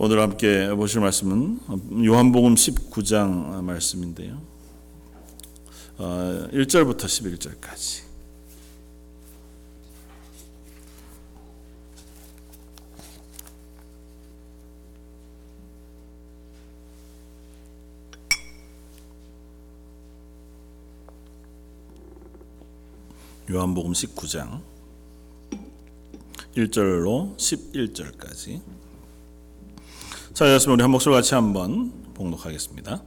오늘 함께 보실 말씀은 요한복음 19장 말씀인데요. 1절부터 11절까지. 요한복음 19장 1절로 11절까지. 자, 여러분 우리 한 목소리 같이 한번 봉독하겠습니다.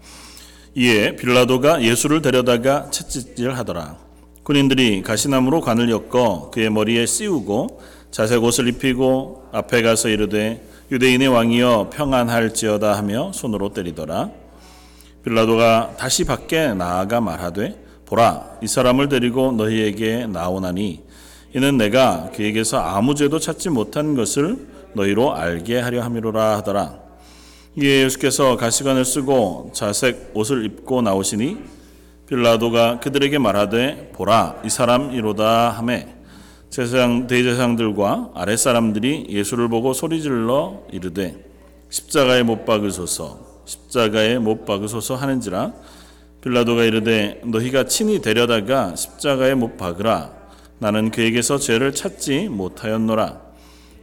이에 빌라도가 예수를 데려다가 채찍질 하더라. 군인들이 가시나무로 관을 엮어 그의 머리에 씌우고 자색 옷을 입히고 앞에 가서 이르되 유대인의 왕이여 평안할지어다 하며 손으로 때리더라. 빌라도가 다시 밖에 나아가 말하되 보라 이 사람을 데리고 너희에게 나오나니 이는 내가 그에게서 아무 죄도 찾지 못한 것을 너희로 알게 하려 함이로라 하더라. 이에 예수께서 가시관을 쓰고 자색 옷을 입고 나오시니 빌라도가 그들에게 말하되 보라 이 사람 이로다 하매. 제사장 대제사장들과 아랫 사람들이 예수를 보고 소리질러 이르되 십자가에 못 박으소서 십자가에 못 박으소서 하는지라. 빌라도가 이르되 너희가 친히 데려다가 십자가에 못 박으라. 나는 그에게서 죄를 찾지 못하였노라.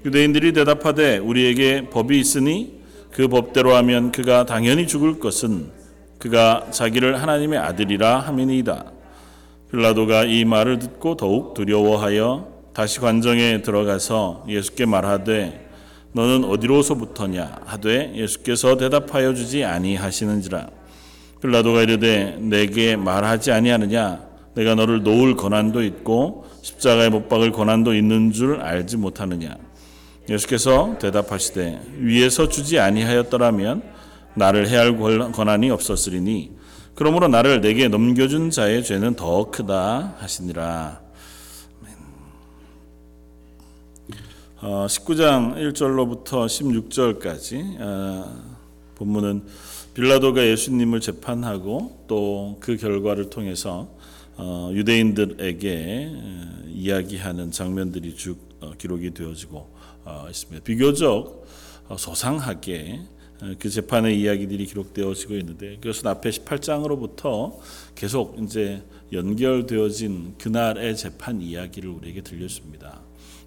유대인들이 대답하되 우리에게 법이 있으니 그 법대로 하면 그가 당연히 죽을 것은 그가 자기를 하나님의 아들이라 함이니이다. 빌라도가 이 말을 듣고 더욱 두려워하여 다시 관정에 들어가서 예수께 말하되 너는 어디로서부터냐? 하되 예수께서 대답하여 주지 아니하시는지라. 빌라도가 이르되 내게 말하지 아니하느냐? 내가 너를 놓을 권한도 있고 십자가에 못 박을 권한도 있는 줄 알지 못하느냐 예수께서 대답하시되 위에서 주지 아니하였더라면 나를 해할 권한이 없었으리니 그러므로 나를 내게 넘겨준 자의 죄는 더 크다 하시니라. 19장 1절로부터 16절까지 본문은 빌라도가 예수님을 재판하고 또 그 결과를 통해서 어, 유대인들에게 이야기하는 장면들이 쭉 어, 기록이 되어지고 어, 있습니다. 비교적 소상하게 그 재판의 이야기들이 기록되어지고 있는데 그것은 앞에 18장으로부터 계속 이제 연결되어진 그날의 재판 이야기를 우리에게 들려줍니다.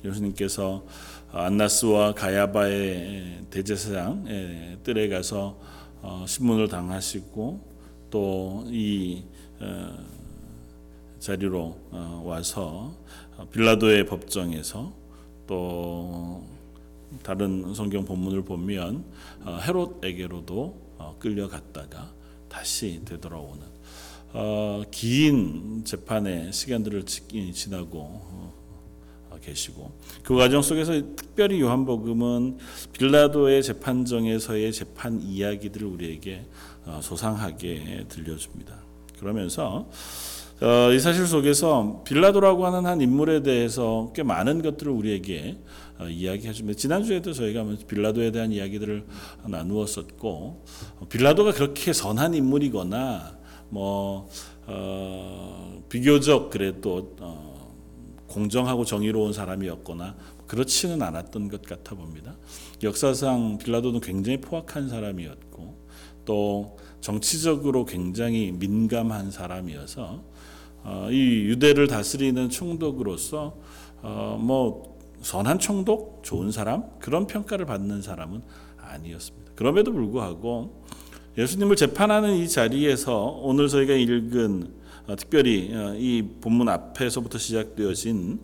예수님께서 안나스와 가야바의 대제사장 뜰에 가서 신문을 당하시고 또 이 자리로 와서 빌라도의 법정에서 또 다른 성경 본문을 보면 헤롯에게로도 끌려갔다가 다시 되돌아오는 긴 재판의 시간들을 지나고 계시고 그 과정 속에서 특별히 요한복음은 빌라도의 재판정에서의 재판 이야기들을 우리에게 소상하게 들려줍니다. 그러면서 이 사실 속에서 빌라도라고 하는 한 인물에 대해서 꽤 많은 것들을 우리에게 이야기해 줍니다. 지난주에도 저희가 뭐 빌라도에 대한 이야기들을 나누었었고 빌라도가 그렇게 선한 인물이거나 뭐 어, 비교적 그래도 어, 공정하고 정의로운 사람이었거나 그렇지는 않았던 것 같아 봅니다. 역사상 빌라도는 굉장히 포악한 사람이었고 또 정치적으로 굉장히 민감한 사람이어서 어, 이 유대를 다스리는 총독으로서 어, 뭐 선한 총독, 좋은 사람 그런 평가를 받는 사람은 아니었습니다. 그럼에도 불구하고 예수님을 재판하는 이 자리에서 오늘 저희가 읽은 어, 특별히 어, 이 본문 앞에서부터 시작되어진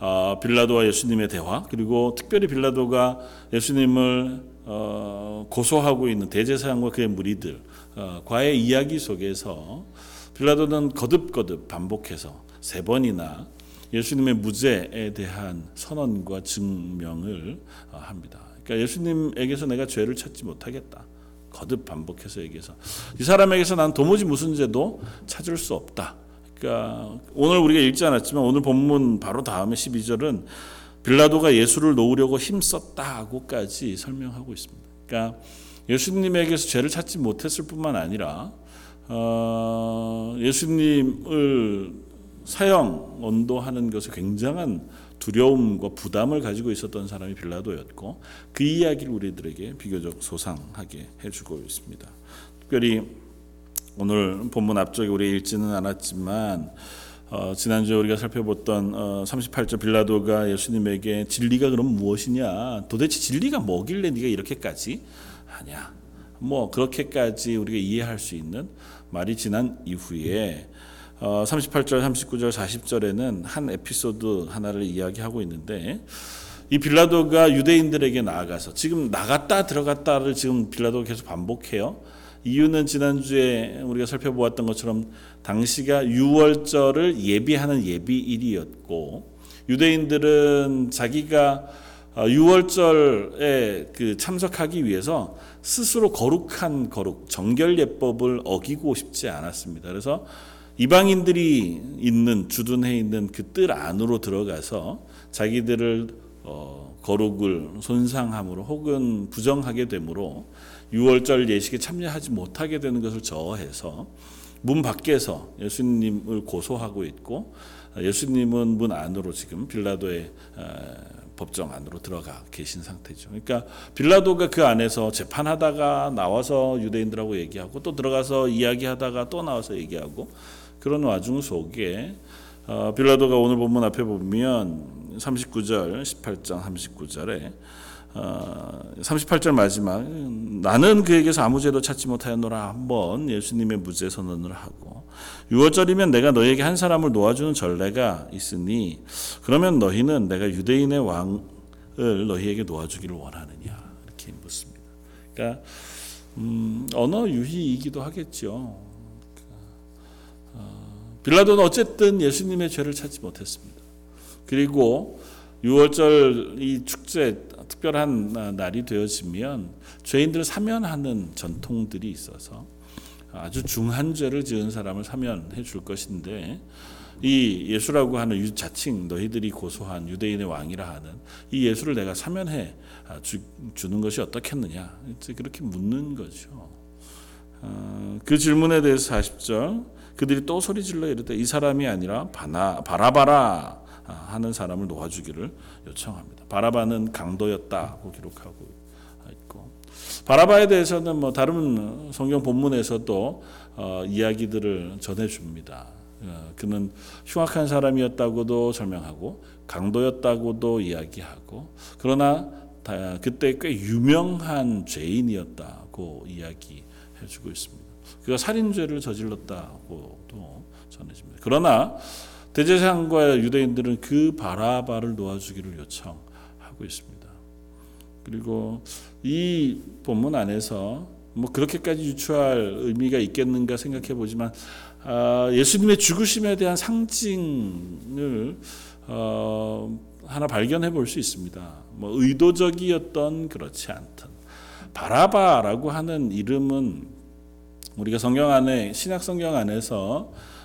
어, 빌라도와 예수님의 대화 그리고 특별히 빌라도가 예수님을 고소하고 있는 대제사장과 그의 무리들 과의 이야기 속에서 빌라도는 거듭거듭 반복해서 세 번이나 예수님의 무죄에 대한 선언과 증명을 합니다. 그러니까 예수님에게서 내가 죄를 찾지 못하겠다. 거듭 반복해서 얘기해서 이 사람에게서 난 도무지 무슨 죄도 찾을 수 없다. 그러니까 오늘 우리가 읽지 않았지만 오늘 본문 바로 다음에 12절은 빌라도가 예수를 놓으려고 힘썼다고까지 설명하고 있습니다. 그러니까 예수님에게서 죄를 찾지 못했을 뿐만 아니라 어, 예수님을 사형 언도하는 것에 굉장한 두려움과 부담을 가지고 있었던 사람이 빌라도였고 그 이야기를 우리들에게 비교적 소상하게 해주고 있습니다. 특별히 오늘 본문 앞쪽에 우리 읽지는 않았지만 어, 지난주에 우리가 살펴봤던 어, 38절 빌라도가 예수님에게 진리가 그럼 무엇이냐 도대체 진리가 뭐길래 네가 이렇게까지 하냐 뭐 그렇게까지 우리가 이해할 수 있는 말이 지난 이후에 어, 38절, 39절, 40절에는 한 에피소드 하나를 이야기하고 있는데 이 빌라도가 유대인들에게 나아가서 지금 나갔다 들어갔다를 지금 빌라도가 계속 반복해요. 이유는 지난주에 우리가 살펴보았던 것처럼 당시가 유월절을 예비하는 예비일이었고 유대인들은 자기가 어, 유월절에 그 참석하기 위해서 스스로 거룩한 거룩 정결 예법을 어기고 싶지 않았습니다. 그래서 이방인들이 있는 주둔해 있는 그 뜰 안으로 들어가서 자기들을 어, 거룩을 손상함으로 혹은 부정하게 되므로 유월절 예식에 참여하지 못하게 되는 것을 저해서 문 밖에서 예수님을 고소하고 있고 예수님은 문 안으로 지금 빌라도의 법정 안으로 들어가 계신 상태죠. 그러니까 빌라도가 그 안에서 재판하다가 나와서 유대인들하고 얘기하고 또 들어가서 이야기하다가 또 나와서 얘기하고 그런 와중 속에 어, 빌라도가 오늘 본문 앞에 보면 39절, 18장 39절에 어, 38절 마지막 나는 그에게서 아무 죄도 찾지 못하였노라 한번 예수님의 무죄 선언을 하고 6월절이면 내가 너에게 한 사람을 놓아주는 전례가 있으니 그러면 너희는 내가 유대인의 왕을 너희에게 놓아주기를 원하느냐 이렇게 묻습니다. 그러니까 음, 언어 유희이기도 하겠죠. 어, 빌라도는 어쨌든 예수님의 죄를 찾지 못했습니다. 그리고 6월절 이 축제 특별한 날이 되어지면 죄인들을 사면하는 전통들이 있어서 아주 중한 죄를 지은 사람을 사면해 줄 것인데 이 예수라고 하는 유, 자칭 너희들이 고소한 유대인의 왕이라 하는 이 예수를 내가 사면해 주, 주는 것이 어떻겠느냐 그렇게 묻는 거죠. 어, 그 질문에 대해서 40절 그들이 또 소리 질러 이르되 이 사람이 아니라 바나, 바라바라 하는 사람을 놓아주기를 요청합니다. 바라바는 강도였다고 기록하고 있고 바라바에 대해서는 뭐 다른 성경 본문에서도 어, 이야기들을 전해줍니다. 어, 그는 흉악한 사람이었다고도 설명하고 강도였다고도 이야기하고 그러나 그때 꽤 유명한 죄인이었다고 이야기해주고 있습니다. 그가 살인죄를 저질렀다고도 전해집니다. 그러나 대제사장과 유대인들은 그 바라바를 놓아주기를 요청하고 있습니다. 그리고 이 본문 안에서 뭐 그렇게까지 유추할 의미가 있겠는가 생각해 보지만 아, 예수님의 죽으심에 대한 상징을 어, 하나 발견해 볼 수 있습니다. 뭐 의도적이었던 그렇지 않던 바라바라고 하는 이름은 우리가 성경 안에 신약 성경 안에서 어,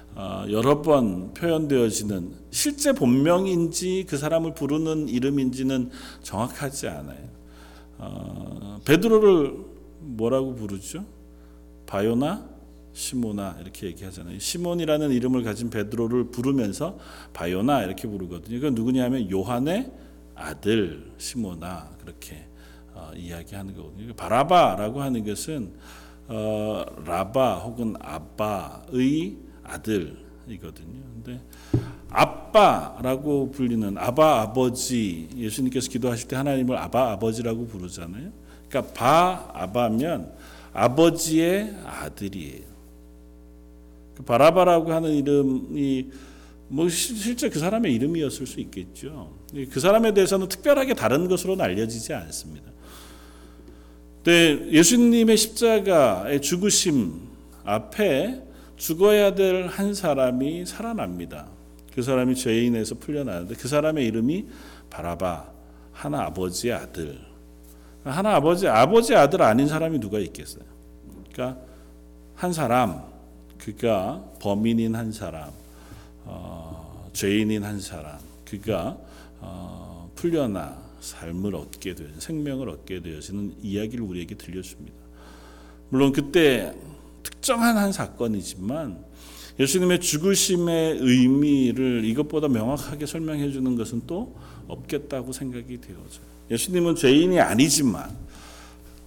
여러 번 표현되어지는 실제 본명인지 그 사람을 부르는 이름인지는 정확하지 않아요. 어, 베드로를 뭐라고 부르죠? 바요나 시모나 이렇게 얘기하잖아요. 시몬이라는 이름을 가진 베드로를 부르면서 바요나 이렇게 부르거든요. 이건 누구냐면 요한의 아들 시모나 그렇게 어, 이야기하는 거거든요. 바라바라고 하는 것은 어, 라바 혹은 아바의 아들이거든요. 근데 아빠라고 불리는 아바 아버지 예수님께서 기도하실 때 하나님을 아바 아버지라고 부르잖아요. 그러니까 바 아바면 아버지의 아들이에요. 그 바라바라고 하는 이름이 뭐 실제 그 사람의 이름이었을 수 있겠죠. 그 사람에 대해서는 특별하게 다른 것으로는 알려지지 않습니다. 근데 예수님의 십자가의 죽으심 앞에 죽어야 될 한 사람이 살아납니다. 그 사람이 죄인에서 풀려나는데 그 사람의 이름이 바라바 하나 아버지의 아들. 하나 아버지 아버지 아들 아닌 사람이 누가 있겠어요? 그러니까 한 사람 그가 범인인 한 사람 어, 죄인인 한 사람 그가 어, 풀려나 삶을 얻게 되어 생명을 얻게 되어지는 이야기를 우리에게 들려줍니다. 물론 그때 특정한 한 사건이지만 예수님의 죽으심의 의미를 이것보다 명확하게 설명해 주는 것은 또 없겠다고 생각이 되어져요. 예수님은 죄인이 아니지만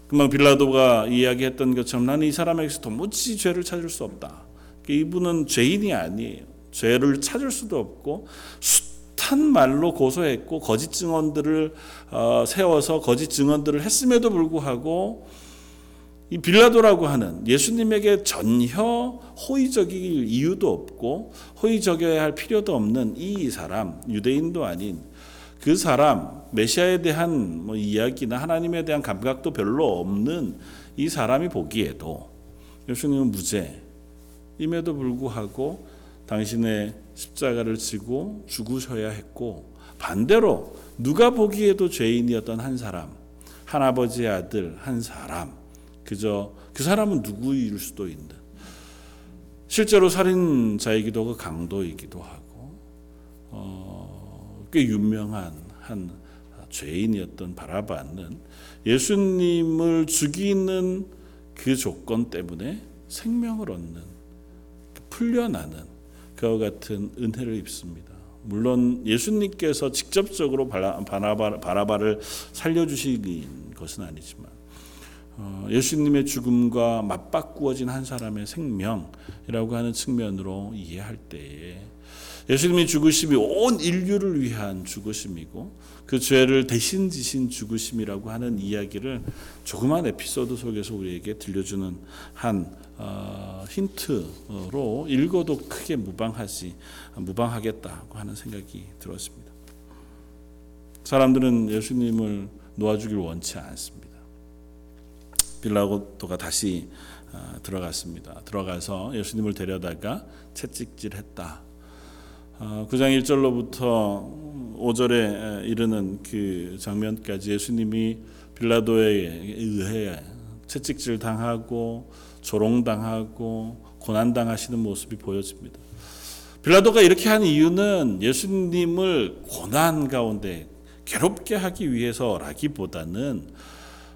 금방 빌라도가 이야기했던 것처럼 나는 이 사람에게서 도무지 죄를 찾을 수 없다. 이분은 죄인이 아니에요. 죄를 찾을 수도 없고 숱한 말로 고소했고 거짓 증언들을 어, 세워서 거짓 증언들을 했음에도 불구하고 이 빌라도라고 하는 예수님에게 전혀 호의적일 이유도 없고 호의적여야 할 필요도 없는 이 사람 유대인도 아닌 그 사람 메시아에 대한 뭐 이야기나 하나님에 대한 감각도 별로 없는 이 사람이 보기에도 예수님은 무죄임에도 불구하고 당신의 십자가를 지고 죽으셔야 했고 반대로 누가 보기에도 죄인이었던 한 사람 한 아버지의 아들 한 사람 그저 그 사람은 누구일 수도 있는 실제로 살인자이기도 하고 강도이기도 하고 어, 꽤 유명한 한 죄인이었던 바라바는 예수님을 죽이는 그 조건 때문에 생명을 얻는 풀려나는 그와 같은 은혜를 입습니다. 물론 예수님께서 직접적으로 바라바, 바라바를 살려주신 것은 아니지만 어, 예수님의 죽음과 맞바꾸어진 한 사람의 생명이라고 하는 측면으로 이해할 때에 예수님이 죽으심이 온 인류를 위한 죽으심이고 그 죄를 대신 지신 죽으심이라고 하는 이야기를 조그만 에피소드 속에서 우리에게 들려주는 한 어, 힌트로 읽어도 크게 무방하지 무방하겠다고 하는 생각이 들었습니다. 사람들은 예수님을 놓아주길 원치 않습니다. 빌라도가 다시 어, 들어갔습니다. 들어가서 예수님을 데려다가 채찍질했다. 9장 어, 1절로부터 5절에 이르는 그 장면까지 예수님이 빌라도에 의해 채찍질 당하고 조롱당하고 고난당하시는 모습이 보여집니다. 빌라도가 이렇게 한 이유는 예수님을 고난 가운데 괴롭게 하기 위해서라기보다는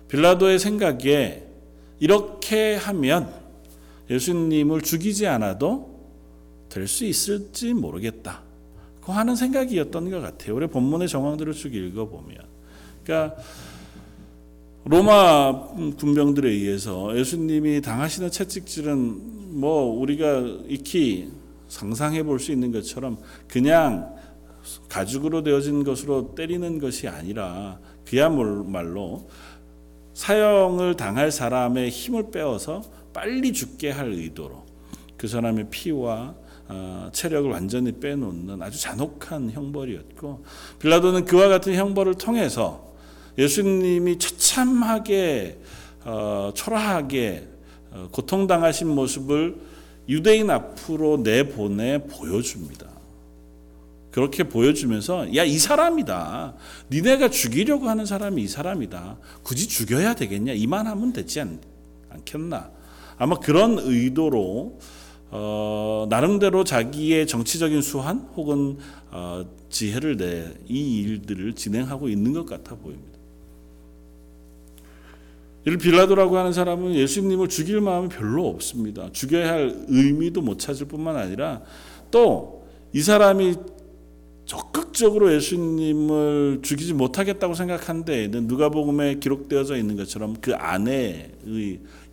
빌라도의 생각에 이렇게 하면 예수님을 죽이지 않아도 될 수 있을지 모르겠다. 그 하는 생각이었던 것 같아요. 우리 본문의 정황들을 쭉 읽어보면. 그러니까 로마 군병들에 의해서 예수님이 당하시는 채찍질은 뭐 우리가 익히 상상해 볼 수 있는 것처럼 그냥 가죽으로 되어진 것으로 때리는 것이 아니라 그야말로 사형을 당할 사람의 힘을 빼어서 빨리 죽게 할 의도로 그 사람의 피와 어, 체력을 완전히 빼놓는 아주 잔혹한 형벌이었고 빌라도는 그와 같은 형벌을 통해서 예수님이 처참하게 어, 초라하게 어, 고통당하신 모습을 유대인 앞으로 내보내 보여줍니다. 그렇게 보여주면서 야 이 사람이다. 니네가 죽이려고 하는 사람이 이 사람이다. 굳이 죽여야 되겠냐? 이만하면 되지 않, 겠나 아마 그런 의도로 어, 나름대로 자기의 정치적인 수한 혹은 어, 지혜를 내 이 일들을 진행하고 있는 것 같아 보입니다. 이를 빌라도라고 하는 사람은 예수님을 죽일 마음이 별로 없습니다. 죽여야 할 의미도 못 찾을 뿐만 아니라 또 이 사람이 적극적으로 예수님을 죽이지 못하겠다고 생각한 데에는 누가복음에 기록되어져 있는 것처럼 그 아내의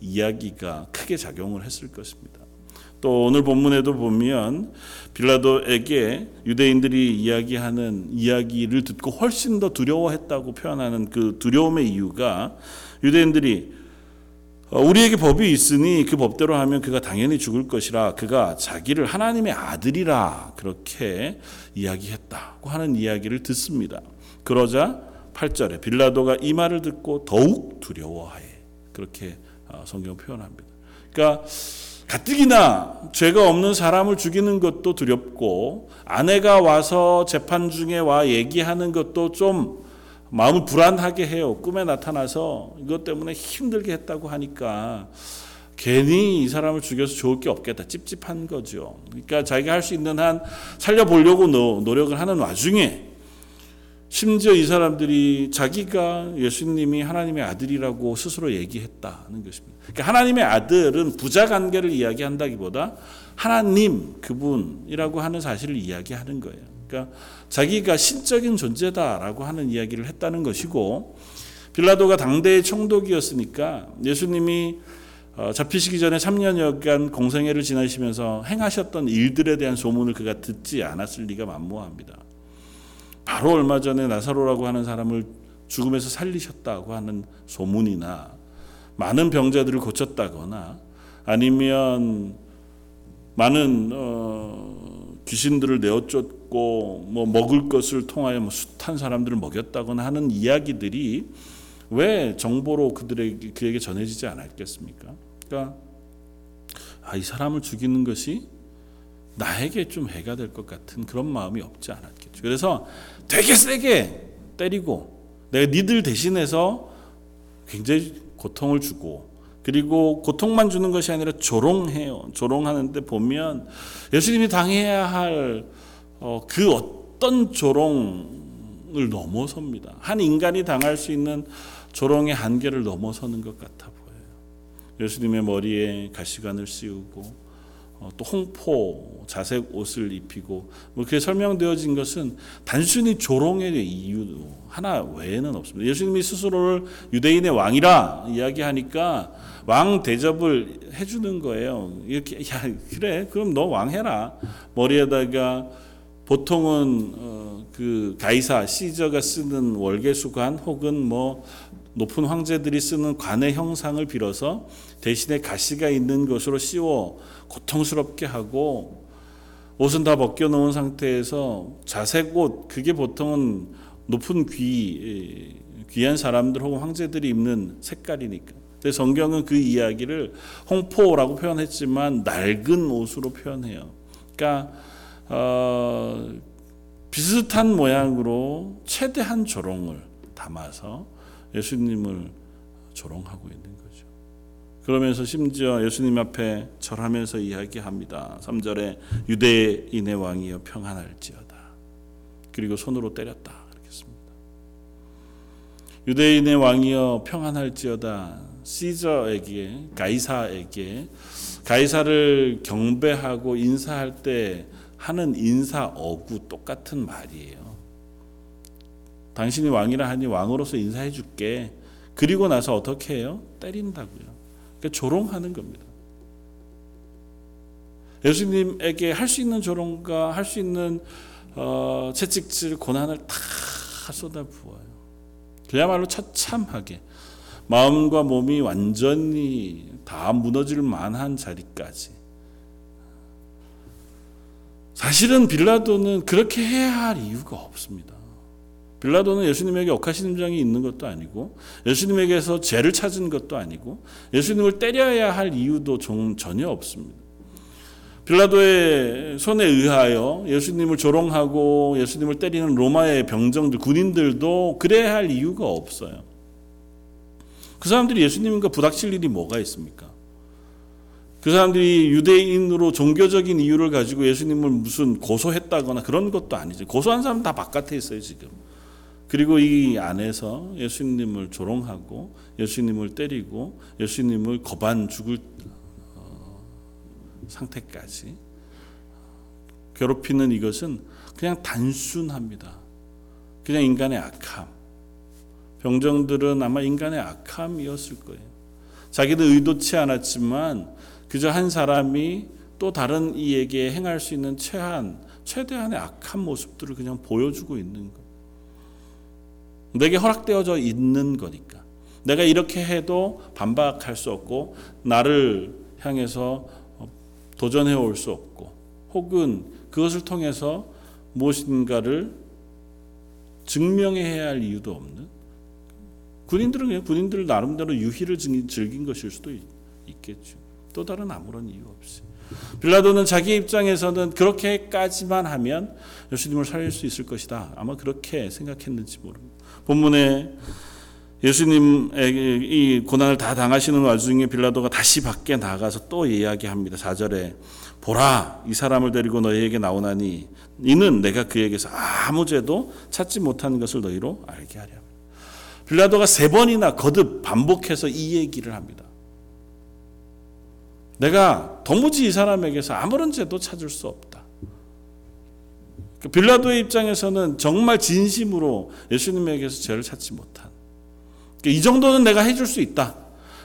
이야기가 크게 작용을 했을 것입니다. 또 오늘 본문에도 보면 빌라도에게 유대인들이 이야기하는 이야기를 듣고 훨씬 더 두려워했다고 표현하는 그 두려움의 이유가 유대인들이 어, 우리에게 법이 있으니 그 법대로 하면 그가 당연히 죽을 것이라 그가 자기를 하나님의 아들이라 그렇게 이야기했다고 하는 이야기를 듣습니다. 그러자 8절에 빌라도가 이 말을 듣고 더욱 두려워하에 그렇게 어, 성경 표현합니다. 그러니까 가뜩이나 죄가 없는 사람을 죽이는 것도 두렵고 아내가 와서 재판 중에 와 얘기하는 것도 좀 마음을 불안하게 해요. 꿈에 나타나서 이것 때문에 힘들게 했다고 하니까 괜히 이 사람을 죽여서 좋을 게 없겠다. 찝찝한 거죠. 그러니까 자기가 할 수 있는 한 살려보려고 노력을 하는 와중에 심지어 이 사람들이 자기가 예수님이 하나님의 아들이라고 스스로 얘기했다는 것입니다. 그러니까 하나님의 아들은 부자 관계를 이야기한다기보다 하나님 그분이라고 하는 사실을 이야기하는 거예요. 그러니까 자기가 신적인 존재다라고 하는 이야기를 했다는 것이고 빌라도가 당대의 총독이었으니까 예수님이 어, 잡히시기 전에 3년여간 공생애를 지나시면서 행하셨던 일들에 대한 소문을 그가 듣지 않았을 리가 만무합니다. 바로 얼마 전에 나사로라고 하는 사람을 죽음에서 살리셨다고 하는 소문이나 많은 병자들을 고쳤다거나 아니면 많은 어, 귀신들을 내어쫓 고 뭐 먹을 것을 통하여 뭐 숱한 사람들을 먹였다거나 하는 이야기들이 왜 정보로 그들에게 그에게 전해지지 않았겠습니까? 그러니까 아, 이 사람을 죽이는 것이 나에게 좀 해가 될 것 같은 그런 마음이 없지 않았겠죠. 그래서 되게 세게 때리고 내가 니들 대신해서 굉장히 고통을 주고 그리고 고통만 주는 것이 아니라 조롱해요. 조롱하는데 보면 예수님이 당해야 할 그 어, 그 어떤 조롱을 넘어섭니다. 한 인간이 당할 수 있는 조롱의 한계를 넘어서는 것 같아 보여요. 예수님의 머리에 가시관을 씌우고 어, 또 홍포 자색 옷을 입히고 뭐 그렇게 설명되어진 것은 단순히 조롱의 이유 하나 외에는 없습니다. 예수님이 스스로를 유대인의 왕이라 이야기하니까 왕 대접을 해주는 거예요. 이렇게 야 그래 그럼 너 왕 해라 머리에다가 보통은 어, 그 가이사 시저가 쓰는 월계수관 혹은 뭐 높은 황제들이 쓰는 관의 형상을 빌어서 대신에 가시가 있는 것으로 씌워 고통스럽게 하고 옷은 다 벗겨 놓은 상태에서 자색 옷 그게 보통은 높은 귀 귀한 사람들 혹은 황제들이 입는 색깔이니까. 근데 성경은 그 이야기를 홍포라고 표현했지만 낡은 옷으로 표현해요. 그러니까 어, 비슷한 모양으로 최대한 조롱을 담아서 예수님을 조롱하고 있는 거죠. 그러면서 심지어 예수님 앞에 절하면서 이야기합니다. 3절에 유대인의 왕이여 평안할지어다. 그리고 손으로 때렸다. 그렇겠습니다. 유대인의 왕이여 평안할지어다. 시저에게 가이사에게 가이사를 경배하고 인사할 때 하는 인사 어구 똑같은 말이에요. 당신이 왕이라 하니 왕으로서 인사해 줄게. 그리고 나서 어떻게 해요? 때린다고요. 그러니까 조롱하는 겁니다. 예수님에게 할 수 있는 조롱과 할 수 있는 어, 채찍질 고난을 다 쏟아 부어요. 그야말로 처참하게 마음과 몸이 완전히 다 무너질 만한 자리까지. 사실은 빌라도는 그렇게 해야 할 이유가 없습니다. 빌라도는 예수님에게 억하심장이 있는 것도 아니고 예수님에게서 죄를 찾은 것도 아니고 예수님을 때려야 할 이유도 전혀 없습니다. 빌라도의 손에 의하여 예수님을 조롱하고 예수님을 때리는 로마의 병정들 군인들도 그래야 할 이유가 없어요. 그 사람들이 예수님과 부닥칠 일이 뭐가 있습니까? 그 사람들이 유대인으로 종교적인 이유를 가지고 예수님을 무슨 고소했다거나 그런 것도 아니죠. 고소한 사람 다 바깥에 있어요, 지금. 그리고 이 안에서 예수님을 조롱하고 예수님을 때리고 예수님을 거반 죽을 어, 상태까지 괴롭히는 이것은 그냥 단순합니다. 그냥 인간의 악함. 병정들은 아마 인간의 악함이었을 거예요. 자기도 의도치 않았지만 그저 한 사람이 또 다른 이에게 행할 수 있는 최한, 최대한의 악한 모습들을 그냥 보여주고 있는 것. 내게 허락되어져 있는 거니까. 내가 이렇게 해도 반박할 수 없고 나를 향해서 도전해 올 수 없고 혹은 그것을 통해서 무엇인가를 증명해야 할 이유도 없는 군인들은 그냥 군인들 나름대로 유희를 즐긴 것일 수도 있겠죠. 또 다른 아무런 이유 없이. 빌라도는 자기 입장에서는 그렇게까지만 하면 예수님을 살릴 수 있을 것이다. 아마 그렇게 생각했는지 모릅니다. 본문에 예수님에게 이 고난을 다 당하시는 와중에 빌라도가 다시 밖에 나가서 또 이야기합니다. 4절에 보라 이 사람을 데리고 너희에게 나오나니 이는 내가 그에게서 아무 죄도 찾지 못하는 것을 너희로 알게 하려. 빌라도가 세 번이나 거듭 반복해서 이 얘기를 합니다. 내가 도무지 이 사람에게서 아무런 죄도 찾을 수 없다. 그 빌라도의 입장에서는 정말 진심으로 예수님에게서 죄를 찾지 못한. 이 정도는 내가 해줄 수 있다.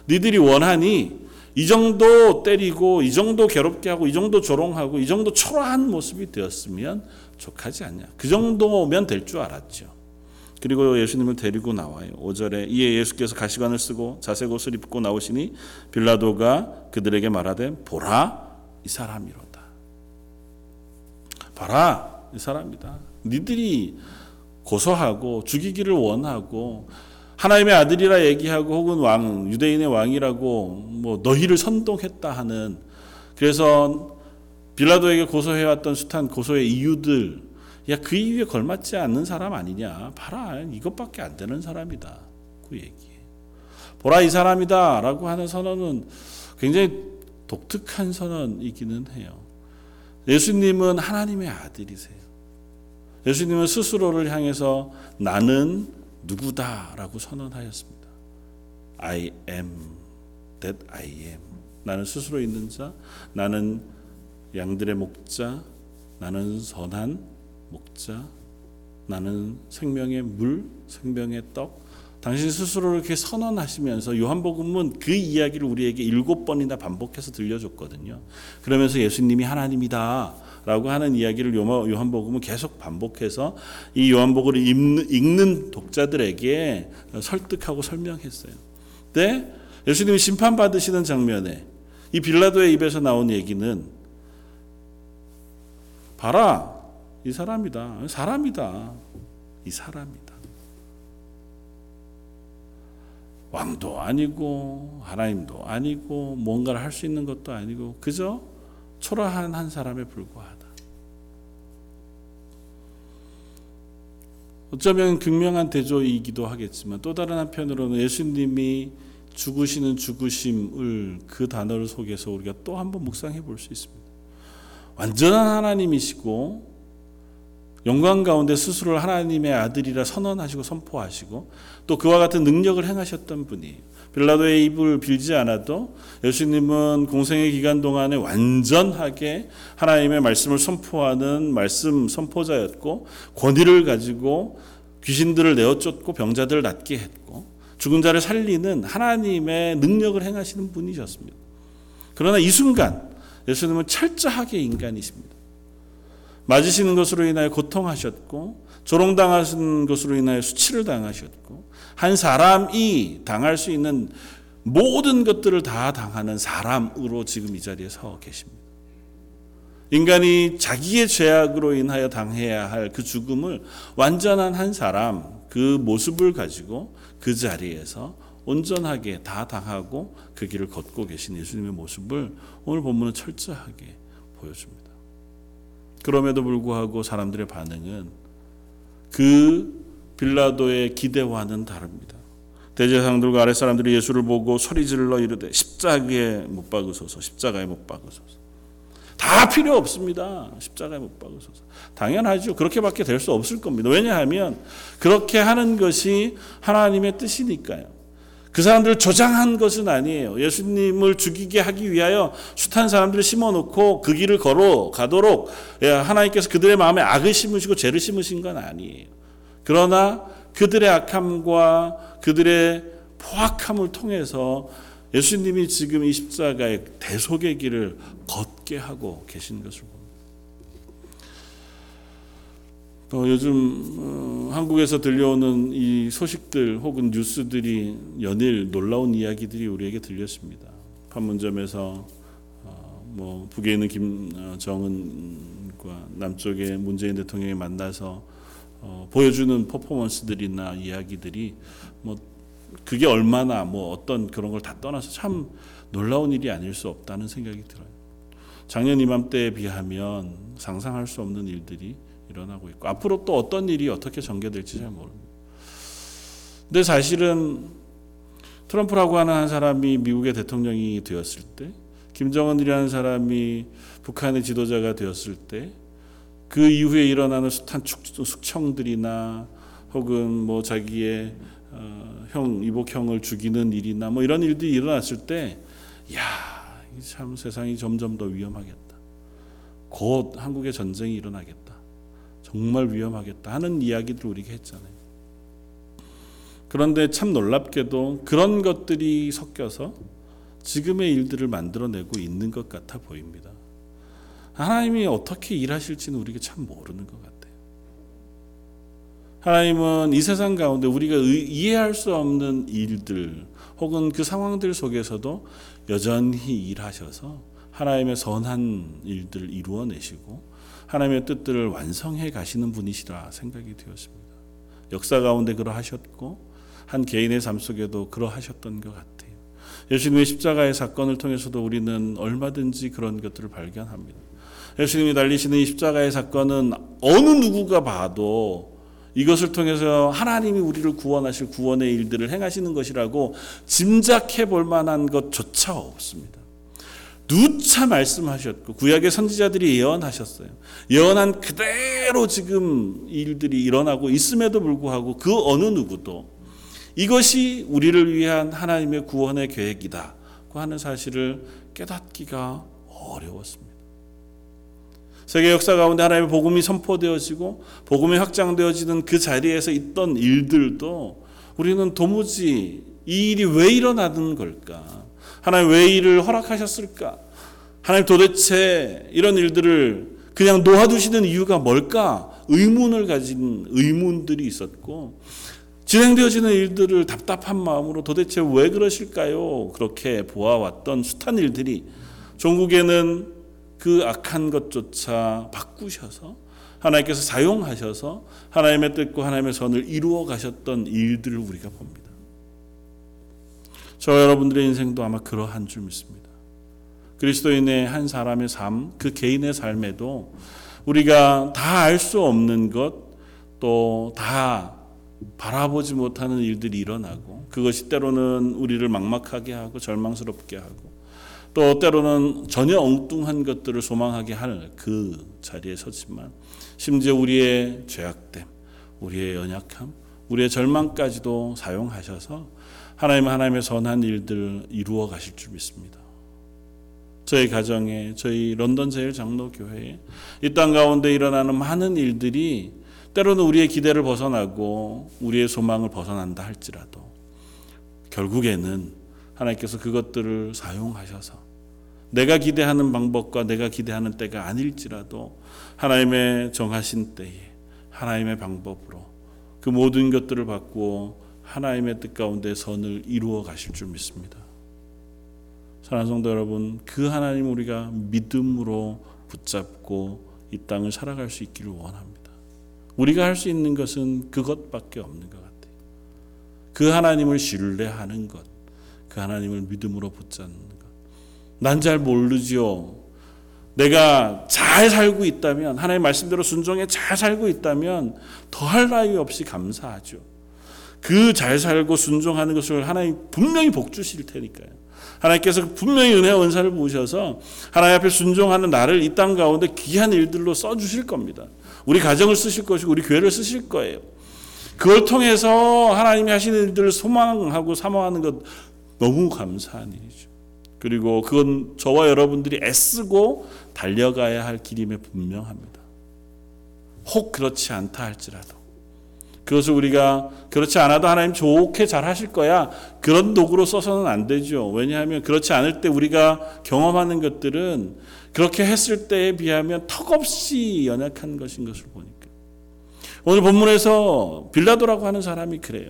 니들이 원하니 이 정도 때리고 이 정도 괴롭게 하고 이 정도 조롱하고 이 정도 초라한 모습이 되었으면 족하지 않냐. 그 정도면 될 줄 알았죠. 그리고 예수님을 데리고 나와요. 5절에 이에 예수께서 가시관을 쓰고 자색 옷을 입고 나오시니 빌라도가 그들에게 말하되 보라 이 사람이로다. 봐라 이 사람이다. 니들이 고소하고 죽이기를 원하고 하나님의 아들이라 얘기하고 혹은 왕 유대인의 왕이라고 뭐 너희를 선동했다 하는 그래서 빌라도에게 고소해왔던 숱한 고소의 이유들 야 그 이유에 걸맞지 않는 사람 아니냐? 봐라 이것밖에 안 되는 사람이다. 그 얘기. 보라 이 사람이다 라고 하는 선언은 굉장히 독특한 선언이기는 해요. 예수님은 하나님의 아들이세요. 예수님은 스스로를 향해서 나는 누구다라고 선언하였습니다. I am that I am. 나는 스스로 있는 자, 나는 양들의 목자, 나는 선한 목자, 나는 생명의 물, 생명의 떡. 당신 스스로 이렇게 선언하시면서 요한복음은 그 이야기를 우리에게 일곱 번이나 반복해서 들려줬거든요. 그러면서 예수님이 하나님이다. 라고 하는 이야기를 요한복음은 계속 반복해서 이 요한복음을 읽는, 읽는 독자들에게 설득하고 설명했어요. 근데 예수님이 심판받으시는 장면에 이 빌라도의 입에서 나온 얘기는 봐라 이 사람이다 사람이다 이 사람이다 왕도 아니고 하나님도 아니고 뭔가를 할 수 있는 것도 아니고 그저 초라한 한 사람에 불과하다. 어쩌면 극명한 대조이기도 하겠지만 또 다른 한편으로는 예수님이 죽으시는 죽으심을 그 단어를 속에서 우리가 또 한번 묵상해 볼 수 있습니다. 완전한 하나님이시고 영광 가운데 스스로를 하나님의 아들이라 선언하시고 선포하시고 또 그와 같은 능력을 행하셨던 분이에요. 빌라도의 입을 빌지 않아도 예수님은 공생의 기간 동안에 완전하게 하나님의 말씀을 선포하는 말씀 선포자였고 권위를 가지고 귀신들을 내어 쫓고 병자들을 낫게 했고 죽은 자를 살리는 하나님의 능력을 행하시는 분이셨습니다. 그러나 이 순간 예수님은 철저하게 인간이십니다. 맞으시는 것으로 인하여 고통하셨고 조롱당하신 것으로 인하여 수치를 당하셨고 한 사람이 당할 수 있는 모든 것들을 다 당하는 사람으로 지금 이 자리에 서 계십니다. 인간이 자기의 죄악으로 인하여 당해야 할 그 죽음을 완전한 한 사람 그 모습을 가지고 그 자리에서 온전하게 다 당하고 그 길을 걷고 계신 예수님의 모습을 오늘 본문은 철저하게 보여줍니다. 그럼에도 불구하고 사람들의 반응은 그 빌라도의 기대와는 다릅니다. 대제사장들과 아랫 사람들이 예수를 보고 소리 질러 이르되 십자가에 못 박으소서 십자가에 못 박으소서 다 필요 없습니다. 십자가에 못 박으소서 당연하죠. 그렇게밖에 될 수 없을 겁니다. 왜냐하면 그렇게 하는 것이 하나님의 뜻이니까요. 그 사람들을 조장한 것은 아니에요. 예수님을 죽이게 하기 위하여 숱한 사람들을 심어놓고 그 길을 걸어 가도록 하나님께서 그들의 마음에 악을 심으시고 죄를 심으신 건 아니에요. 그러나 그들의 악함과 그들의 포악함을 통해서 예수님이 지금 이 십자가의 대속의 길을 걷게 하고 계신 것을 봅니다. 또 요즘 어, 한국에서 들려오는 이 소식들 혹은 뉴스들이 연일 놀라운 이야기들이 우리에게 들렸습니다. 판문점에서 어, 뭐 북에 있는 김정은과 남쪽의 문재인 대통령이 만나서 어, 보여주는 퍼포먼스들이나 이야기들이 뭐 그게 얼마나 뭐 어떤 그런 걸 다 떠나서 참 놀라운 일이 아닐 수 없다는 생각이 들어요. 작년 이맘때에 비하면 상상할 수 없는 일들이 일어나고 있고 앞으로 또 어떤 일이 어떻게 전개될지 잘 모릅니다. 근데 사실은 트럼프라고 하는 한 사람이 미국의 대통령이 되었을 때, 김정은이라는 사람이 북한의 지도자가 되었을 때, 그 이후에 일어나는 숱한 숙청들이나 혹은 뭐 자기의 어, 형 이복형을 죽이는 일이나 뭐 이런 일들이 일어났을 때, 야, 참 세상이 점점 더 위험하겠다. 곧 한국의 전쟁이 일어나겠다. 정말 위험하겠다 하는 이야기들 우리가 했잖아요. 그런데 참 놀랍게도 그런 것들이 섞여서 지금의 일들을 만들어내고 있는 것 같아 보입니다. 하나님이 어떻게 일하실지는 우리가 참 모르는 것 같아요. 하나님은 이 세상 가운데 우리가 이해할 수 없는 일들 혹은 그 상황들 속에서도 여전히 일하셔서 하나님의 선한 일들을 이루어내시고 하나님의 뜻들을 완성해 가시는 분이시라 생각이 되었습니다. 역사 가운데 그러하셨고 한 개인의 삶 속에도 그러하셨던 것 같아요. 예수님의 십자가의 사건을 통해서도 우리는 얼마든지 그런 것들을 발견합니다. 예수님이 달리시는 이 십자가의 사건은 어느 누구가 봐도 이것을 통해서 하나님이 우리를 구원하실 구원의 일들을 행하시는 것이라고 짐작해 볼 만한 것조차 없습니다. 누차 말씀하셨고 구약의 선지자들이 예언하셨어요. 예언한 그대로 지금 일들이 일어나고 있음에도 불구하고 그 어느 누구도 이것이 우리를 위한 하나님의 구원의 계획이다 고 하는 사실을 깨닫기가 어려웠습니다. 세계 역사 가운데 하나님의 복음이 선포되어지고 복음이 확장되어지는 그 자리에서 있던 일들도 우리는 도무지 이 일이 왜 일어나는 걸까? 하나님 왜 일을 허락하셨을까? 하나님 도대체 이런 일들을 그냥 놓아두시는 이유가 뭘까? 의문을 가진 의문들이 있었고 진행되어지는 일들을 답답한 마음으로 도대체 왜 그러실까요? 그렇게 보아왔던 숱한 일들이 종국에는 그 악한 것조차 바꾸셔서 하나님께서 사용하셔서 하나님의 뜻과 하나님의 선을 이루어 가셨던 일들을 우리가 봅니다. 저 여러분들의 인생도 아마 그러한 줄 믿습니다. 그리스도인의 한 사람의 삶, 그 개인의 삶에도 우리가 다 알 수 없는 것, 또 다 바라보지 못하는 일들이 일어나고 그것이 때로는 우리를 막막하게 하고 절망스럽게 하고 또 때로는 전혀 엉뚱한 것들을 소망하게 할 그 자리에 섰지만 심지어 우리의 죄악됨, 우리의 연약함, 우리의 절망까지도 사용하셔서 하나님 하나님의 선한 일들을 이루어 가실 줄 믿습니다. 저희 가정에 저희 런던 제일 장로 교회에 이 땅 가운데 일어나는 많은 일들이 때로는 우리의 기대를 벗어나고 우리의 소망을 벗어난다 할지라도 결국에는 하나님께서 그것들을 사용하셔서 내가 기대하는 방법과 내가 기대하는 때가 아닐지라도 하나님의 정하신 때에 하나님의 방법으로 그 모든 것들을 바꾸어 하나님의 뜻 가운데 선을 이루어 가실 줄 믿습니다. 사랑하는 성도 여러분, 그 하나님 우리가 믿음으로 붙잡고 이 땅을 살아갈 수 있기를 원합니다. 우리가 할 수 있는 것은 그것밖에 없는 것 같아요. 그 하나님을 신뢰하는 것, 그 하나님을 믿음으로 붙잡는 것. 난 잘 모르지요. 내가 잘 살고 있다면, 하나님 말씀대로 순종해 잘 살고 있다면 더할 나위 없이 감사하죠. 그 잘 살고 순종하는 것을 하나님 분명히 복 주실 테니까요. 하나님께서 분명히 은혜와 은사를 부으셔서 하나님 앞에 순종하는 나를 이 땅 가운데 귀한 일들로 써 주실 겁니다. 우리 가정을 쓰실 것이고 우리 교회를 쓰실 거예요. 그걸 통해서 하나님이 하시는 일들을 소망하고 사모하는 것 너무 감사한 일이죠. 그리고 그건 저와 여러분들이 애쓰고 달려가야 할 길임에 분명합니다. 혹 그렇지 않다 할지라도 그것을 우리가 그렇지 않아도 하나님 좋게 잘 하실 거야. 그런 도구로 써서는 안 되죠. 왜냐하면 그렇지 않을 때 우리가 경험하는 것들은 그렇게 했을 때에 비하면 턱없이 연약한 것인 것을 보니까. 오늘 본문에서 빌라도라고 하는 사람이 그래요.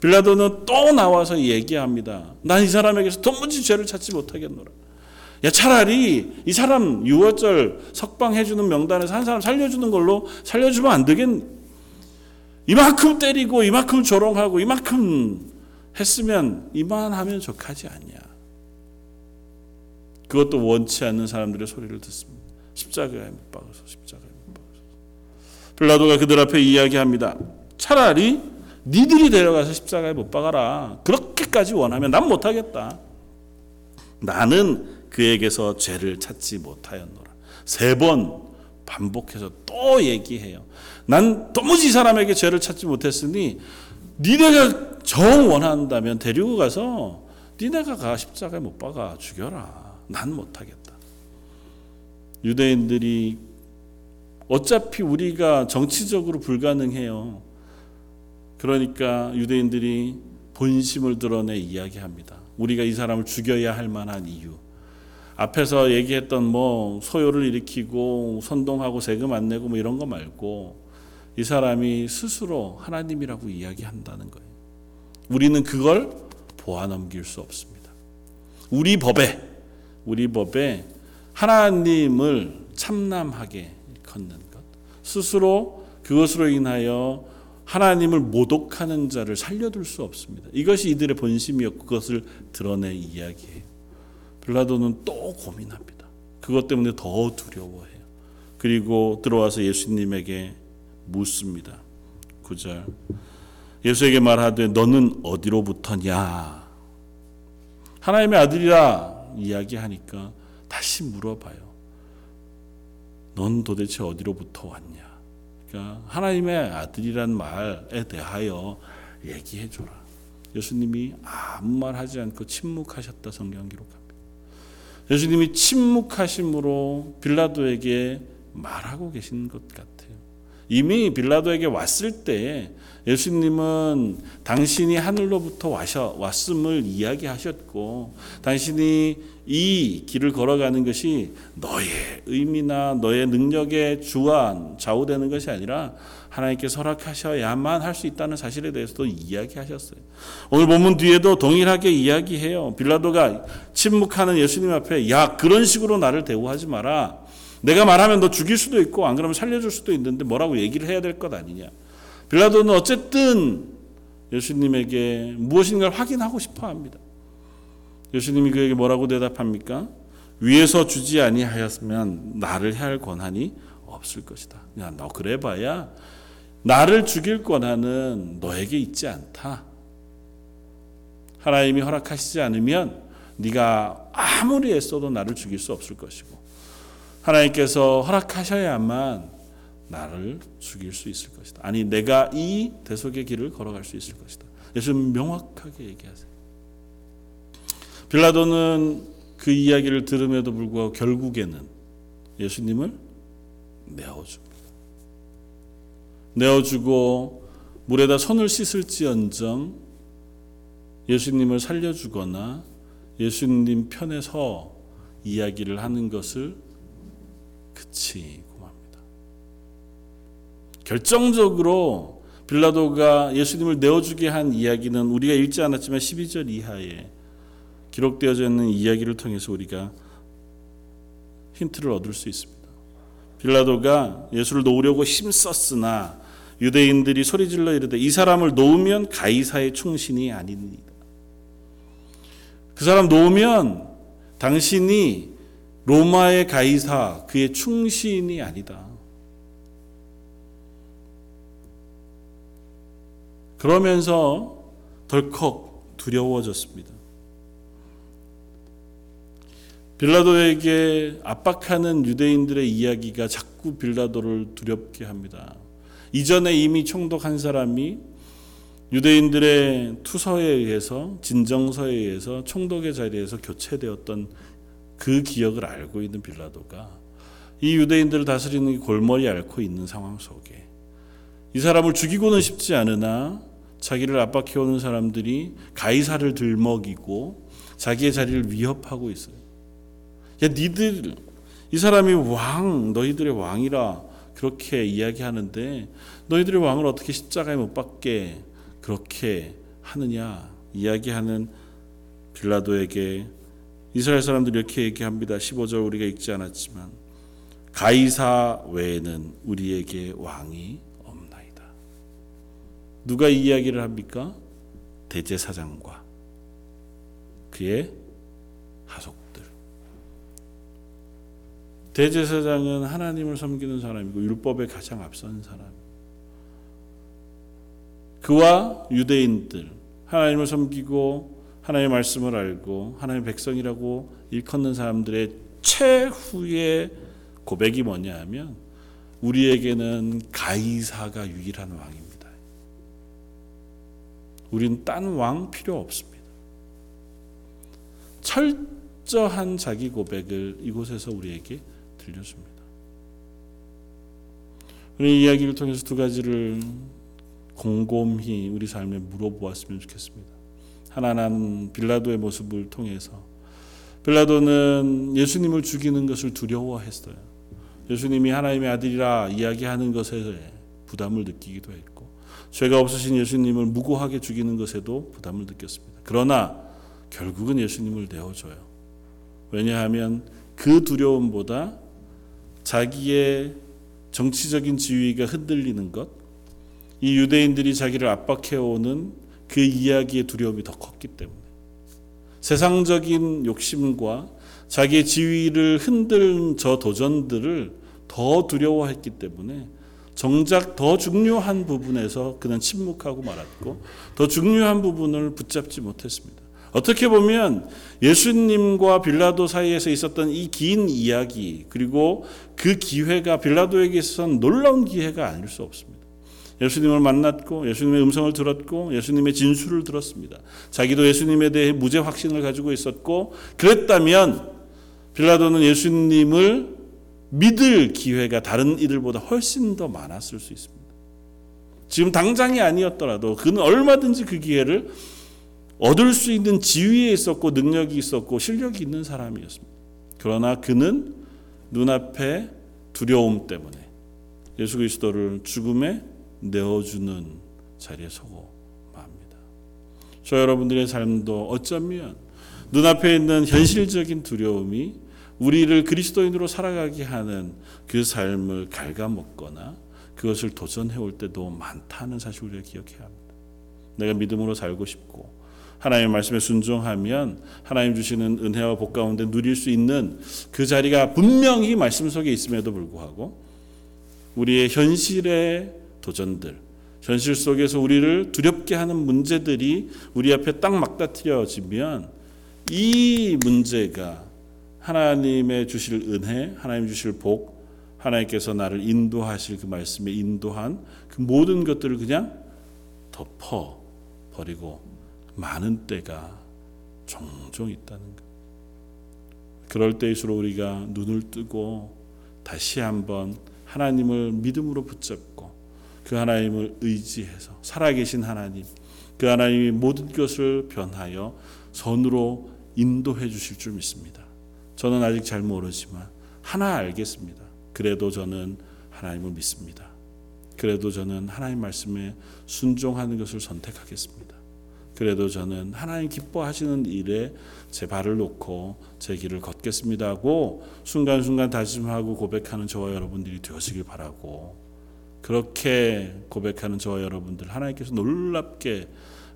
빌라도는 또 나와서 얘기합니다. 난 이 사람에게서 도무지 죄를 찾지 못하겠노라. 야 차라리 이 사람 유월절 석방해주는 명단에서 한 사람 살려주는 걸로 살려주면 안 되겠? 이만큼 때리고 이만큼 조롱하고 이만큼 했으면 이만하면 족하지 않냐. 그것도 원치 않는 사람들의 소리를 듣습니다. 십자가에 못 박아서 십자가에 못 박아서. 빌라도가 그들 앞에 이야기합니다. 차라리 니들이 데려가서 십자가에 못 박아라. 그렇게까지 원하면 난 못하겠다. 나는 그에게서 죄를 찾지 못하였노라. 세 번 반복해서 또 얘기해요. 난 도무지 이 사람에게 죄를 찾지 못했으니 니네가 정 원한다면 데리고 가서 니네가 가 십자가에 못 박아 죽여라. 난 못하겠다. 유대인들이 어차피 우리가 정치적으로 불가능해요. 그러니까 유대인들이 본심을 드러내 이야기합니다. 우리가 이 사람을 죽여야 할 만한 이유. 앞에서 얘기했던 뭐 소요를 일으키고 선동하고 세금 안 내고 뭐 이런 거 말고 이 사람이 스스로 하나님이라고 이야기한다는 거예요. 우리는 그걸 보아 넘길 수 없습니다. 우리 법에 우리 법에 하나님을 참남하게 걷는 것, 스스로 그것으로 인하여 하나님을 모독하는 자를 살려둘 수 없습니다. 이것이 이들의 본심이었고 그것을 드러내 이야기해요. 빌라도는 또 고민합니다. 그것 때문에 더 두려워해요. 그리고 들어와서 예수님에게 묻습니다. 9절. 예수에게 말하되 너는 어디로부터냐? 하나님의 아들이라 이야기하니까 다시 물어봐요. 넌 도대체 어디로부터 왔냐? 그러니까 하나님의 아들이란 말에 대하여 얘기해 줘라. 예수님이 아무 말 하지 않고 침묵하셨다 성경 기록합니다. 예수님이 침묵하심으로 빌라도에게 말하고 계신 것 같아요. 이미 빌라도에게 왔을 때 예수님은 당신이 하늘로부터 와셔, 왔음을 이야기하셨고 당신이 이 길을 걸어가는 것이 너의 의미나 너의 능력에 주한 좌우되는 것이 아니라 하나님께서 허락하셔야만 할 수 있다는 사실에 대해서도 이야기하셨어요. 오늘 본문 뒤에도 동일하게 이야기해요. 빌라도가 침묵하는 예수님 앞에 야 그런 식으로 나를 대우하지 마라. 내가 말하면 너 죽일 수도 있고 안 그러면 살려줄 수도 있는데 뭐라고 얘기를 해야 될 것 아니냐. 빌라도는 어쨌든 예수님에게 무엇인가를 확인하고 싶어 합니다. 예수님이 그에게 뭐라고 대답합니까? 위에서 주지 아니하였으면 나를 해할 권한이 없을 것이다. 야, 너 그래봐야 나를 죽일 권한은 너에게 있지 않다. 하나님이 허락하시지 않으면 네가 아무리 애써도 나를 죽일 수 없을 것이고 하나님께서 허락하셔야만 나를 죽일 수 있을 것이다. 아니 내가 이 대속의 길을 걸어갈 수 있을 것이다. 예수님 명확하게 얘기하세요. 빌라도는 그 이야기를 들음에도 불구하고 결국에는 예수님을 내어줍니다. 내어주고 물에다 손을 씻을지언정 예수님을 살려주거나 예수님 편에 서 이야기를 하는 것을 그치고 맙니다. 결정적으로 빌라도가 예수님을 내어주게 한 이야기는 우리가 읽지 않았지만 12절 이하에 기록되어져 있는 이야기를 통해서 우리가 힌트를 얻을 수 있습니다. 빌라도가 예수를 놓으려고 힘썼으나 유대인들이 소리질러 이르되 이 사람을 놓으면 가이사의 충신이 아닙니다. 그 사람 놓으면 당신이 로마의 가이사 그의 충신이 아니다. 그러면서 덜컥 두려워졌습니다. 빌라도에게 압박하는 유대인들의 이야기가 자꾸 빌라도를 두렵게 합니다. 이전에 이미 총독 한 사람이 유대인들의 투서에 의해서 진정서에 의해서 총독의 자리에서 교체되었던 그 기억을 알고 있는 빌라도가 이 유대인들을 다스리는 골머리 앓고 있는 상황 속에 이 사람을 죽이고는 싶지 않으나 자기를 압박해오는 사람들이 가이사를 들먹이고 자기의 자리를 위협하고 있어요. 야, 니들 이 사람이 왕, 너희들의 왕이라 그렇게 이야기하는데 너희들의 왕을 어떻게 십자가에 못 박게 그렇게 하느냐 이야기하는 빌라도에게 이스라엘 사람들이 이렇게 얘기합니다. 15절 우리가 읽지 않았지만 가이사 외에는 우리에게 왕이 없나이다. 누가 이 이야기를 합니까? 대제사장과 그의 하속들. 대제사장은 하나님을 섬기는 사람이고 율법에 가장 앞선 사람. 그와 유대인들 하나님을 섬기고 하나님의 말씀을 알고 하나님의 백성이라고 일컫는 사람들의 최후의 고백이 뭐냐 하면 우리에게는 가이사가 유일한 왕입니다. 우린 딴 왕 필요 없습니다. 철저한 자기 고백을 이곳에서 우리에게 들려줍니다. 우리 이야기를 통해서 두 가지를 곰곰이 우리 삶에 물어보았으면 좋겠습니다. 하나는 빌라도의 모습을 통해서 빌라도는 예수님을 죽이는 것을 두려워했어요. 예수님이 하나님의 아들이라 이야기하는 것에 부담을 느끼기도 했고 죄가 없으신 예수님을 무고하게 죽이는 것에도 부담을 느꼈습니다. 그러나 결국은 예수님을 내어줘요. 왜냐하면 그 두려움보다 자기의 정치적인 지위가 흔들리는 것, 이 유대인들이 자기를 압박해오는 그 이야기의 두려움이 더 컸기 때문에 세상적인 욕심과 자기의 지위를 흔든 저 도전들을 더 두려워했기 때문에 정작 더 중요한 부분에서 그는 침묵하고 말았고 더 중요한 부분을 붙잡지 못했습니다. 어떻게 보면 예수님과 빌라도 사이에서 있었던 이 긴 이야기 그리고 그 기회가 빌라도에게 있어서는 놀라운 기회가 아닐 수 없습니다. 예수님을 만났고 예수님의 음성을 들었고 예수님의 진술을 들었습니다. 자기도 예수님에 대해 무죄 확신을 가지고 있었고 그랬다면 빌라도는 예수님을 믿을 기회가 다른 이들보다 훨씬 더 많았을 수 있습니다. 지금 당장이 아니었더라도 그는 얼마든지 그 기회를 얻을 수 있는 지위에 있었고 능력이 있었고 실력이 있는 사람이었습니다. 그러나 그는 눈앞에 두려움 때문에 예수 그리스도를 죽음에 내어주는 자리에 서고 맙니다. 저 여러분들의 삶도 어쩌면 눈앞에 있는 현실적인 두려움이 우리를 그리스도인으로 살아가게 하는 그 삶을 갉아먹거나 그것을 도전해 올 때도 많다는 사실 우리가 기억해야 합니다. 내가 믿음으로 살고 싶고 하나님의 말씀에 순종하면 하나님 주시는 은혜와 복 가운데 누릴 수 있는 그 자리가 분명히 말씀 속에 있음에도 불구하고 우리의 현실의 도전들, 현실 속에서 우리를 두렵게 하는 문제들이 우리 앞에 딱 막다트려지면 이 문제가 하나님의 주실 은혜, 하나님 주실 복, 하나님께서 나를 인도하실 그 말씀에 인도한 그 모든 것들을 그냥 덮어 버리고 많은 때가 종종 있다는 것. 그럴 때일수록 우리가 눈을 뜨고 다시 한번 하나님을 믿음으로 붙잡고 그 하나님을 의지해서 살아계신 하나님, 그 하나님이 모든 것을 변하여 선으로 인도해 주실 줄 믿습니다. 저는 아직 잘 모르지만 하나 알겠습니다. 그래도 저는 하나님을 믿습니다. 그래도 저는 하나님 말씀에 순종하는 것을 선택하겠습니다. 그래도 저는 하나님 기뻐하시는 일에 제 발을 놓고 제 길을 걷겠습니다 하고 순간순간 다짐하고 고백하는 저와 여러분들이 되시길 바라고 그렇게 고백하는 저와 여러분들 하나님께서 놀랍게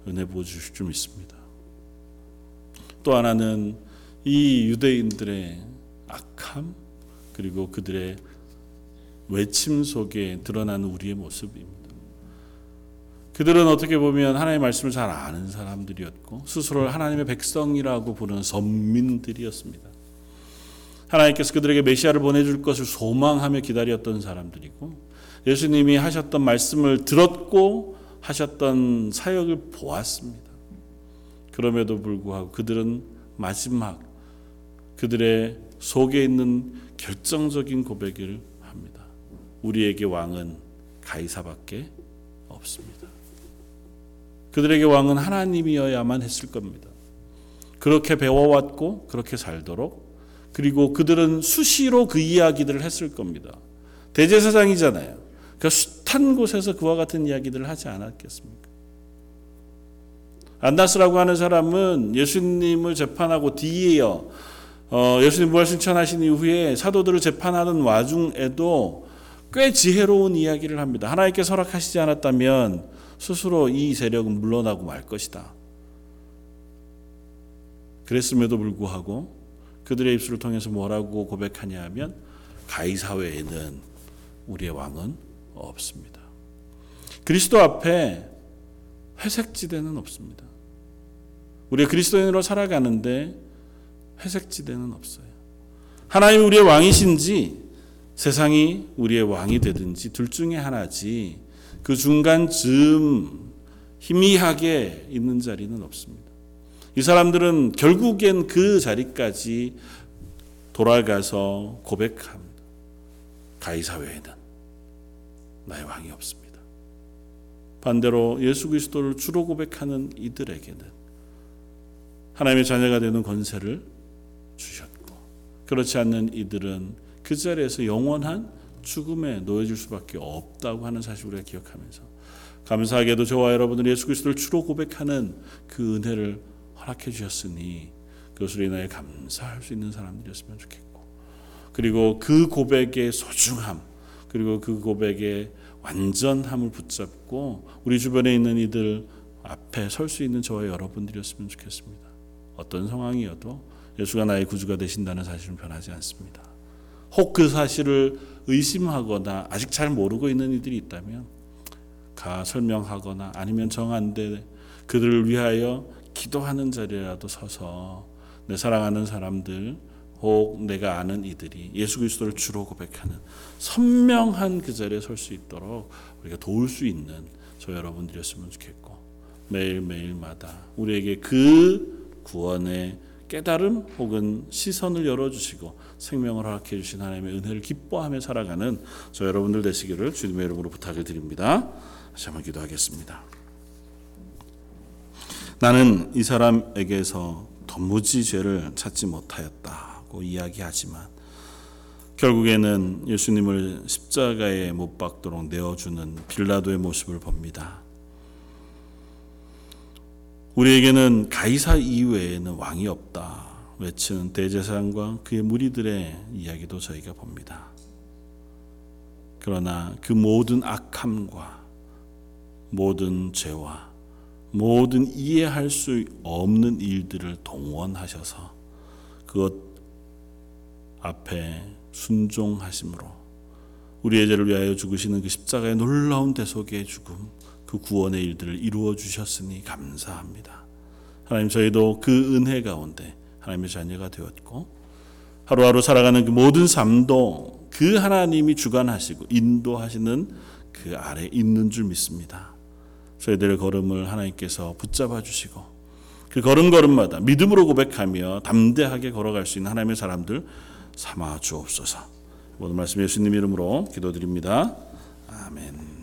은혜 부어 주실 줄 믿습니다. 또 하나는 이 유대인들의 악함 그리고 그들의 외침 속에 드러나는 우리의 모습입니다. 그들은 어떻게 보면 하나님의 말씀을 잘 아는 사람들이었고 스스로를 하나님의 백성이라고 부르는 선민들이었습니다. 하나님께서 그들에게 메시아를 보내줄 것을 소망하며 기다렸던 사람들이고 예수님이 하셨던 말씀을 들었고 하셨던 사역을 보았습니다. 그럼에도 불구하고 그들은 마지막 그들의 속에 있는 결정적인 고백을 합니다. 우리에게 왕은 가이사밖에 없습니다. 그들에게 왕은 하나님이어야만 했을 겁니다. 그렇게 배워왔고 그렇게 살도록 그리고 그들은 수시로 그 이야기들을 했을 겁니다. 대제사장이잖아요. 그 숱한 곳에서 그와 같은 이야기들을 하지 않았겠습니까? 안나스라고 하는 사람은 예수님을 재판하고 뒤에요. 어, 예수님 부활 승천하신 이후에 사도들을 재판하는 와중에도 꽤 지혜로운 이야기를 합니다. 하나님께 허락하시지 않았다면 스스로 이 세력은 물러나고 말 것이다. 그랬음에도 불구하고 그들의 입술을 통해서 뭐라고 고백하냐 하면 가이사 외에는 우리의 왕은 없습니다. 그리스도 앞에 회색지대는 없습니다. 우리가 그리스도인으로 살아가는데 회색지대는 없어요. 하나님이 우리의 왕이신지 세상이 우리의 왕이 되든지 둘 중에 하나지 그 중간 즈음 희미하게 있는 자리는 없습니다. 이 사람들은 결국엔 그 자리까지 돌아가서 고백합니다. 가이사 외에는 나의 왕이 없습니다. 반대로 예수 그리스도를 주로 고백하는 이들에게는 하나님의 자녀가 되는 권세를 주셨고 그렇지 않는 이들은 그 자리에서 영원한 죽음에 놓여질 수밖에 없다고 하는 사실을 우리가 기억하면서 감사하게도 저와 여러분들이 예수 그리스도를 주로 고백하는 그 은혜를 허락해 주셨으니 그것으로 인하여 감사할 수 있는 사람들이었으면 좋겠고 그리고 그 고백의 소중함 그리고 그 고백의 완전함을 붙잡고 우리 주변에 있는 이들 앞에 설 수 있는 저와 여러분들이었으면 좋겠습니다. 어떤 상황이어도 예수가 나의 구주가 되신다는 사실은 변하지 않습니다. 혹 그 사실을 의심하거나 아직 잘 모르고 있는 이들이 있다면 가 설명하거나 아니면 정한데 그들을 위하여 기도하는 자리라도 서서 내 사랑하는 사람들 혹 내가 아는 이들이 예수 그리스도를 주로 고백하는 선명한 그 자리에 설 수 있도록 우리가 도울 수 있는 저 여러분들이었으면 좋겠고 매일매일마다 우리에게 그 구원의 깨달음 혹은 시선을 열어주시고 생명을 허락해 주신 하나님의 은혜를 기뻐하며 살아가는 저 여러분들 되시기를 주님의 이름으로 부탁을 드립니다. 다시 한번 기도하겠습니다. 나는 이 사람에게서 도무지 죄를 찾지 못하였다고 이야기하지만 결국에는 예수님을 십자가에 못 박도록 내어주는 빌라도의 모습을 봅니다. 우리에게는 가이사 이외에는 왕이 없다 외치는 대제사장과 그의 무리들의 이야기도 저희가 봅니다. 그러나 그 모든 악함과 모든 죄와 모든 이해할 수 없는 일들을 동원하셔서 그것 앞에 순종하심으로 우리의 죄를 위하여 죽으시는 그 십자가의 놀라운 대속의 죽음 그 구원의 일들을 이루어 주셨으니 감사합니다. 하나님 저희도 그 은혜 가운데 하나님의 자녀가 되었고 하루하루 살아가는 그 모든 삶도 그 하나님이 주관하시고 인도하시는 그 아래 있는 줄 믿습니다. 저희들의 걸음을 하나님께서 붙잡아 주시고 그 걸음걸음마다 믿음으로 고백하며 담대하게 걸어갈 수 있는 하나님의 사람들 삼아 주옵소서. 모든 말씀 예수님 이름으로 기도드립니다. 아멘.